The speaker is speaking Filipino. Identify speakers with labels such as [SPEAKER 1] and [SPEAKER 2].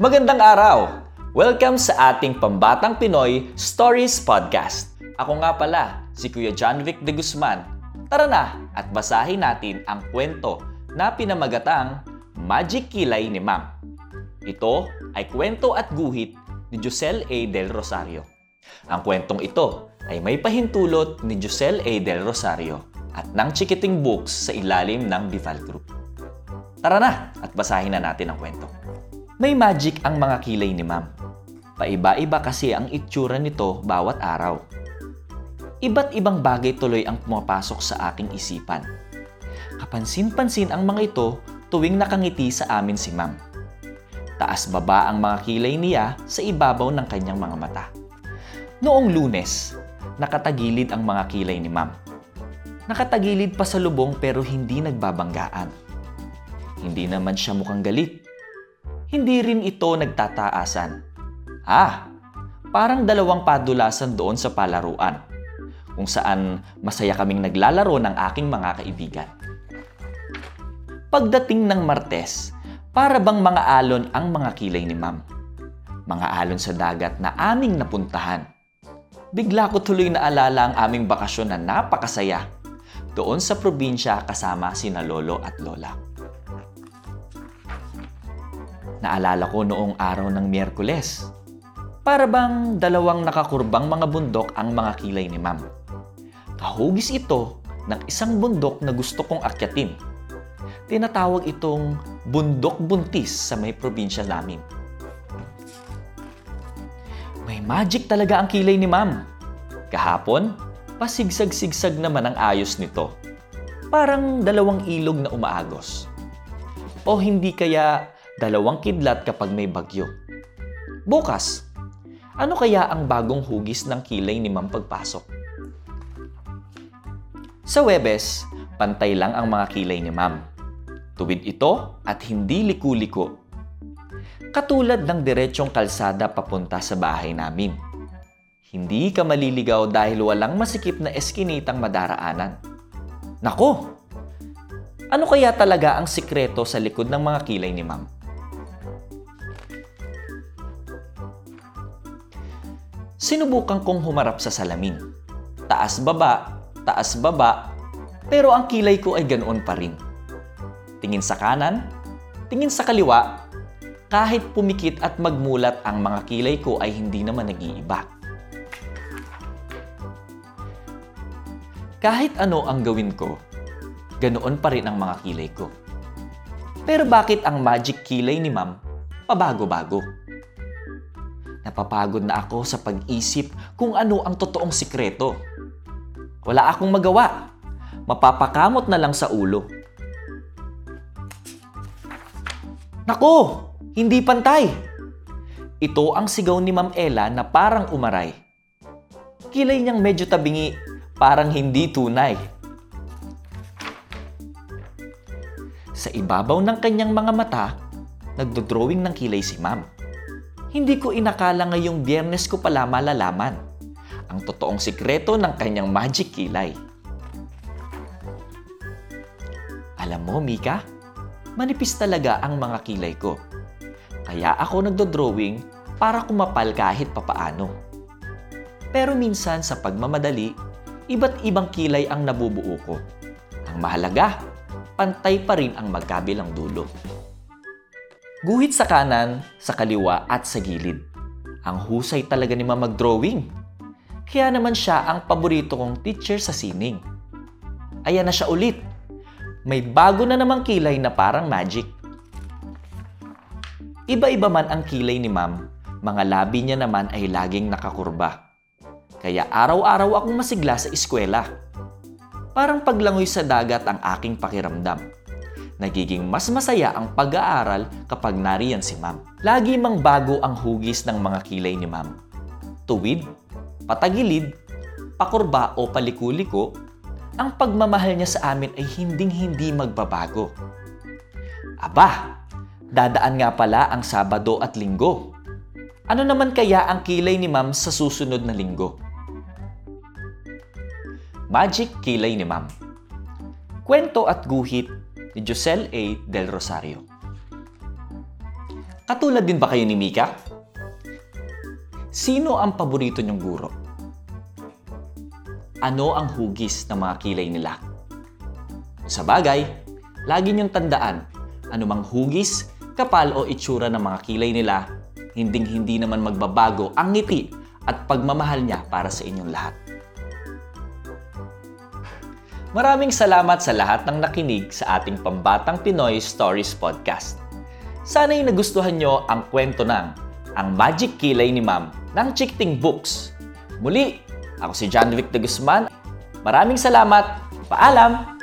[SPEAKER 1] Magandang araw! Welcome sa ating Pambatang Pinoy Stories Podcast. Ako nga pala, si Kuya John Vic de Guzman. Tara na at basahin natin ang kwento na pinamagatang Magic Kilay ni Ma'am. Ito ay kwento at guhit ni Josel A. Del Rosario. Ang kwentong ito ay may pahintulot ni Josel A. Del Rosario at ng Chikiting Books sa ilalim ng Bival Group. Tara na at basahin na natin ang kwento. May magic ang mga kilay ni ma'am. Paiba-iba kasi ang itsura nito bawat araw. Iba't ibang bagay tuloy ang pumapasok sa aking isipan. Kapansin-pansin ang mga ito tuwing nakangiti sa amin si ma'am. Taas-baba ang mga kilay niya sa ibabaw ng kanyang mga mata. Noong lunes, nakatagilid ang mga kilay ni ma'am. Nakatagilid pa sa lubong pero hindi nagbabanggaan. Hindi naman siya mukhang galit hindi rin ito nagtataasan. Ah, parang dalawang padulasan doon sa palaruan, kung saan masaya kaming naglalaro ng aking mga kaibigan. Pagdating ng Martes, para bang mga alon ang mga kilay ni Ma'am. Mga alon sa dagat na aming napuntahan. Bigla ko tuloy naalala ang aming bakasyon na napakasaya doon sa probinsya kasama sina lolo at lola. Naalala ko noong araw ng Miyerkules. Para bang dalawang nakakurbang mga bundok ang mga kilay ni ma'am. Kahugis ito ng isang bundok na gusto kong akyatin. Tinatawag itong bundok buntis sa may probinsya namin. May magic talaga ang kilay ni ma'am. Kahapon, pasigsag-sigsag naman ang ayos nito. Parang dalawang ilog na umaagos. O hindi kaya dalawang kidlat kapag may bagyo. Bukas, ano kaya ang bagong hugis ng kilay ni Ma'am pagpasok? Sa Webes, pantay lang ang mga kilay ni Ma'am. Tuwid ito at hindi liku-liko. Katulad ng diretsong kalsada papunta sa bahay namin. Hindi ka maliligaw dahil walang masikip na eskinitang madaraanan. Nako! Ano kaya talaga ang sikreto sa likod ng mga kilay ni Ma'am? Sinubukan kong humarap sa salamin. Taas-baba, taas-baba, pero ang kilay ko ay ganoon pa rin. Tingin sa kanan, tingin sa kaliwa, kahit pumikit at magmulat ang mga kilay ko ay hindi naman nag-iiba. Kahit ano ang gawin ko, ganoon pa rin ang mga kilay ko. Pero bakit ang magic kilay ni ma'am pabago-bago? Napapagod na ako sa pag-isip kung ano ang totoong sikreto. Wala akong magawa. Mapapakamot na lang sa ulo. Nako! Hindi pantay! Ito ang sigaw ni Ma'am Ella na parang umaray. Kilay niyang medyo tabingi, parang hindi tunay. Sa ibabaw ng kanyang mga mata, nagdodrawing ng kilay si Ma'am. Hindi ko inakala ngayong biyernes ko pala malalaman ang totoong sikreto ng kanyang magic kilay. Alam mo, Mika, manipis talaga ang mga kilay ko. Kaya ako nagdo-drawing para kumapal kahit papaano. Pero minsan sa pagmamadali, iba't ibang kilay ang nabubuo ko. Ang mahalaga, pantay pa rin ang magkabilang dulo. Guhit sa kanan, sa kaliwa at sa gilid. Ang husay talaga ni Mama mag-drawing. Kaya naman siya ang paborito kong teacher sa sining. Ayan na siya ulit. May bago na namang kilay na parang magic. Iba-iba man ang kilay ni Ma'am, mga labi niya naman ay laging nakakurba. Kaya araw-araw akong masigla sa eskwela. Parang paglangoy sa dagat ang aking pakiramdam nagiging mas masaya ang pag-aaral kapag nariyan si ma'am. Lagi mang bago ang hugis ng mga kilay ni ma'am. Tuwid, patagilid, pakurba o palikuliko, ang pagmamahal niya sa amin ay hinding-hindi magbabago. Aba, dadaan nga pala ang Sabado at Linggo. Ano naman kaya ang kilay ni ma'am sa susunod na linggo? Magic Kilay ni Ma'am Kwento at guhit ni Josel A. Del Rosario. Katulad din ba kayo ni Mika? Sino ang paborito niyong guro? Ano ang hugis ng mga kilay nila? Sa bagay, lagi niyong tandaan, anumang hugis, kapal o itsura ng mga kilay nila, hinding-hindi naman magbabago ang ngiti at pagmamahal niya para sa inyong lahat. Maraming salamat sa lahat ng nakinig sa ating Pambatang Pinoy Stories Podcast. Sana'y nagustuhan nyo ang kwento ng Ang Magic Kilay ni Ma'am ng Chickting Books. Muli, ako si John Vic de Guzman. Maraming salamat. Paalam!